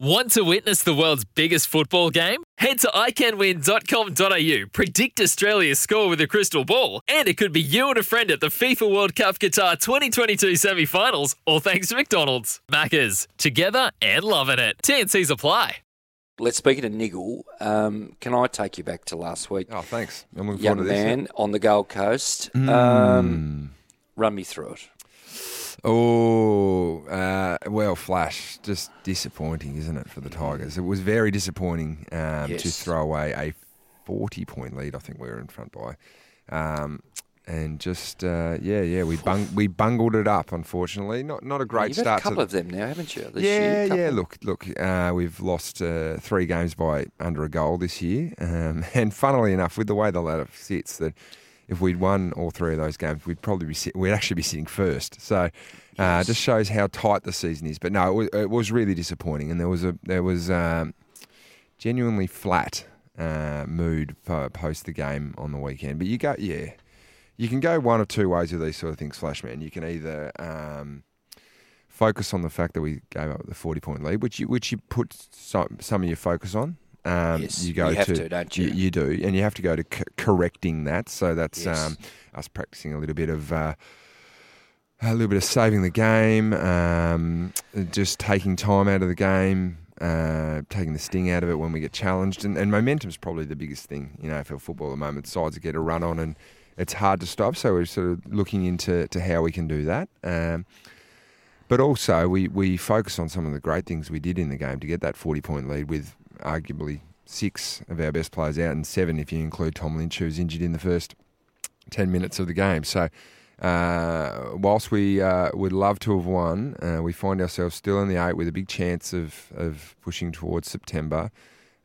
Want to witness the world's biggest football game? Head to iCanWin.com.au, predict Australia's score with a crystal ball, and it could be you and a friend at the FIFA World Cup Qatar 2022 semi finals, all thanks to McDonald's. Maccas, together and loving it. TNC's apply. Let's speak of Niggle. Um, can I take you back to last week? Oh, thanks. I'm looking Young forward to this. man on the Gold Coast. Mm. Um, run me through it. Oh, uh, well, Flash, just disappointing, isn't it, for the Tigers? It was very disappointing um, to throw away a 40 point lead, I think we were in front by. Um, and just, uh, yeah, yeah, we bung- we bungled it up, unfortunately. Not not a great You've start a couple of them now, haven't you? This yeah, year? yeah. Look, look. Uh, we've lost uh, three games by under a goal this year, um, and funnily enough, with the way the ladder sits, that if we'd won all three of those games, we'd probably be sit- we'd actually be sitting first. So, uh, just shows how tight the season is. But no, it was, it was really disappointing, and there was a there was um, genuinely flat uh, mood po- post the game on the weekend. But you go, yeah, you can go one of two ways with these sort of things, Flashman. You can either um, focus on the fact that we gave up the forty point lead, which you which you put some some of your focus on. Um, Yes, you go you have to, to, don't you? you? do, and you have to go to c- correcting that. So that's Yes. um, us practicing a little bit of. Uh, a little bit of saving the game, um, just taking time out of the game, uh, taking the sting out of it when we get challenged, and, and momentum's probably the biggest thing in AFL football at the moment. Sides get a run on, and it's hard to stop. So we're sort of looking into to how we can do that. Um, but also, we, we focus on some of the great things we did in the game to get that 40 point lead with arguably six of our best players out and seven if you include Tom Lynch, who was injured in the first 10 minutes of the game. So, uh, whilst we uh, would love to have won, uh, we find ourselves still in the eight with a big chance of, of pushing towards September.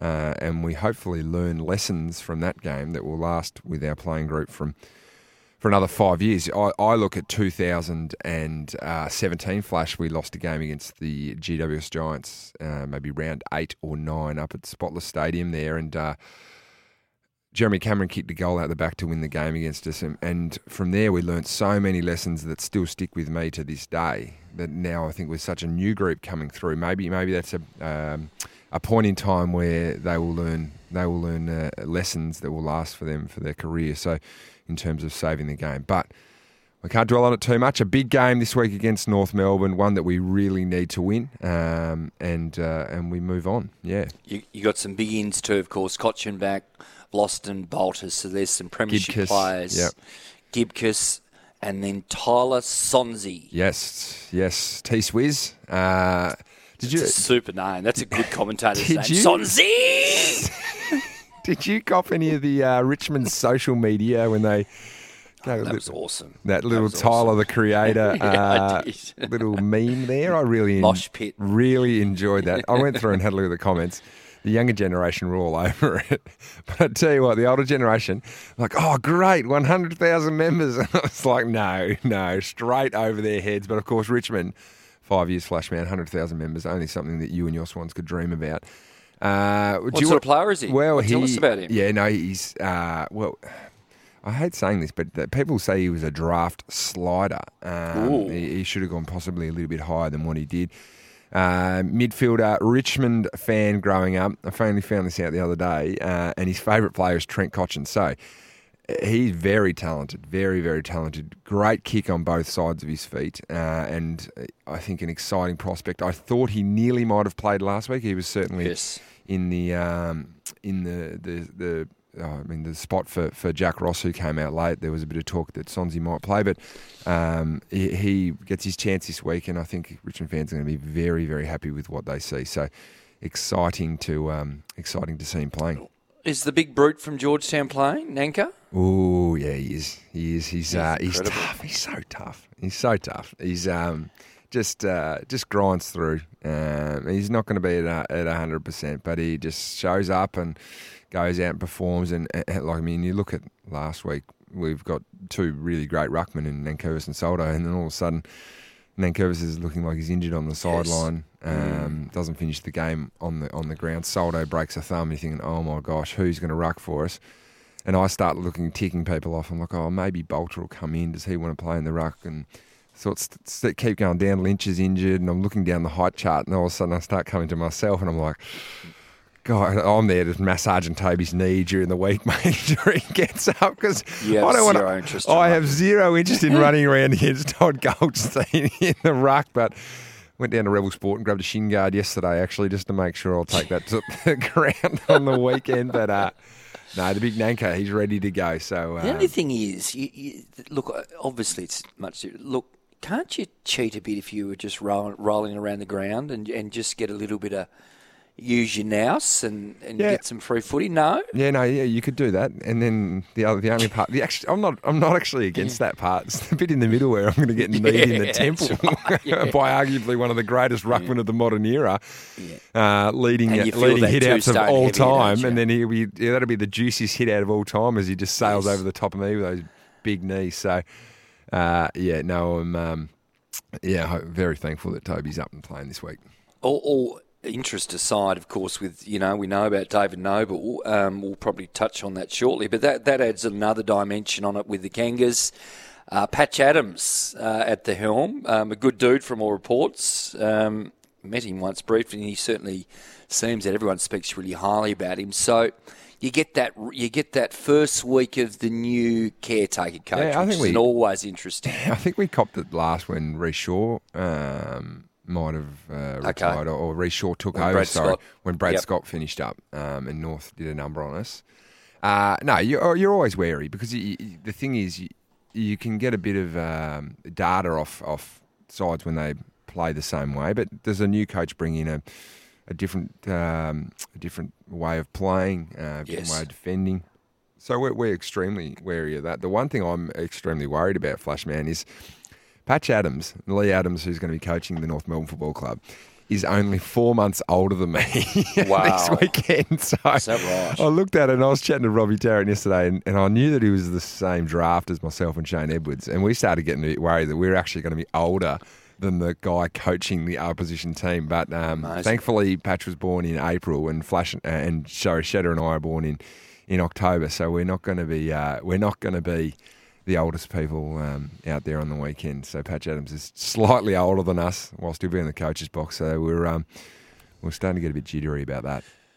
Uh, and we hopefully learn lessons from that game that will last with our playing group from for another five years. I, I look at 2017 Flash. We lost a game against the GWS Giants, uh, maybe round eight or nine up at Spotless Stadium there, and uh, Jeremy Cameron kicked a goal out the back to win the game against us, and, and from there we learnt so many lessons that still stick with me to this day. That now I think with such a new group coming through, maybe maybe that's a um, a point in time where they will learn they will learn uh, lessons that will last for them for their career. So, in terms of saving the game, but. We can't dwell on it too much. A big game this week against North Melbourne, one that we really need to win, um, and uh, and we move on. Yeah, You, you got some big ins too, of course. Cotchin back, Loston, Bolters. So there's some premiership players. yep. Gibcus, and then Tyler Sonsie. yes, yes. T Swizz. Uh, did you a super name. That's a good commentator's Did name. you? Sonsie! did you cop any of the uh, Richmond social media when they? go That li- was awesome. That little was Tyler awesome. the Creator uh, little meme there. I really en- Mosh pit. really enjoyed that. I went through and had a look at the comments. The younger generation were all over it, but I tell you what, the older generation, like, oh great, one hundred thousand members. And I was like, no, no, straight over their heads. But of course, Richmond, five years flash man, hundred thousand members, only something that you and your Swans could dream about. Uh, do What you sort wa- of player is he? Well, Tell he, us about him. Yeah, no, he's uh, well. I hate saying this, but that people say he was a draft slider. Um, he, he should have gone possibly a little bit higher than what he did. Uh, midfielder, Richmond fan growing up. I finally found this out the other day, uh, and his favourite player is Trent Cotchin. So he's very talented, very, very talented. Great kick on both sides of his feet, uh, and I think an exciting prospect. I thought he nearly might have played last week. He was certainly Yes. in the um, in the the the. oh, I mean, the spot for, for Jack Ross, who came out late, there was a bit of talk that Sonsie might play, but um, he, he gets his chance this week, and I think Richmond fans are going to be very, very happy with what they see. So exciting to um, exciting to see him playing. Is the big brute from Georgetown playing, Nanka? Oh yeah, he is. He is. He's uh, he's tough. He's so tough. He's so tough. He's um, just uh, just grinds through. Um, he's not going to be at at hundred percent, but he just shows up and goes out and performs. And, and like I mean, you look at last week, we've got two really great ruckmen in Nankervis and Soldo, and then all of a sudden. Nankervis is looking like he's injured on the sideline. Um, Doesn't finish the game on the on the ground. Soldo breaks a thumb. You're thinking, oh my gosh, who's going to ruck for us? And I start looking, ticking people off. I'm like, oh, maybe Bolter will come in. Does he want to play in the ruck? And so it's, it's it keep going down. Lynch is injured, and I'm looking down the height chart, and all of a sudden I start coming to myself, and I'm like, God, I'm there just massaging Toby's knee during the week, making sure he gets up because You have I don't zero want interest to. in I rugby. have zero interest in running around against Todd Goldstein in the ruck, but. Went down to Rebel Sport and grabbed a shin guard yesterday, actually, just to make sure I'll take that to the ground on the weekend. But uh, no, the big Nanka, he's ready to go. So The uh, only thing is, you, you, look, uh, obviously it's much. Look, can't you cheat a bit if you were just roll, rolling around the ground and, and just get a little bit of use your nous and, and Yeah. get some free footy? No, Yeah, no, yeah, you could do that, and then the other, the only part, the actually, I'm not, I'm not actually against that part. It's the bit in the middle where I'm going to get kneed in the temple right, by arguably one of the greatest ruckmen of the modern era, uh, leading leading hit outs of all time, and then he'll be yeah, that'll be the juiciest hit out of all time as he just sails Yes. over the top of me with those big knees. So, uh, yeah, no, I'm, um, yeah, very thankful that Toby's up and playing this week. all, all interest aside, of course, with you know we know about David Noble. Um, we'll probably touch on that shortly, but that that adds another dimension on it with the Kangas. Uh, Patch Adams uh, at the helm, um, a good dude from all reports. Um, met him once briefly, and he certainly seems that everyone speaks really highly about him. So you get that you get that first week of the new caretaker coach, Yeah, I which think is we- always interesting. I think we copped it last when Rhyce Shaw um, might have uh, retired, or, or Rhyce Shaw took When over. Brad sorry, Scott- when Brad Yep. Scott finished up, um, and North did a number on us. Uh, no, you're, you're always wary because you, you- the thing is, you, you can get a bit of um, data off off sides when they play the same way. But does a new coach bring in a a different um, a different way of playing, uh, a different Yes. way of defending? So we're, we're extremely wary of that. The one thing I'm extremely worried about, Flashman, is Patch Adams, Leigh Adams, who's going to be coaching the North Melbourne Football Club, is only four months older than me Wow. this weekend. So Is that right? I looked at it and I was chatting to Robbie Tarrant yesterday and, and I knew that he was the same draft as myself and Shane Edwards. And we started getting a bit worried that we are actually going to be older than the guy coaching the opposition team. But um, thankfully, Patch was born in April and Flash uh, and sorry, Shedder and I are born in, in October. So we're not going to be uh, we're not going to be the oldest people um, out there on the weekend. So Patch Adams is slightly older than us, while still being in the coach's box. So we're um, we're starting to get a bit jittery about that.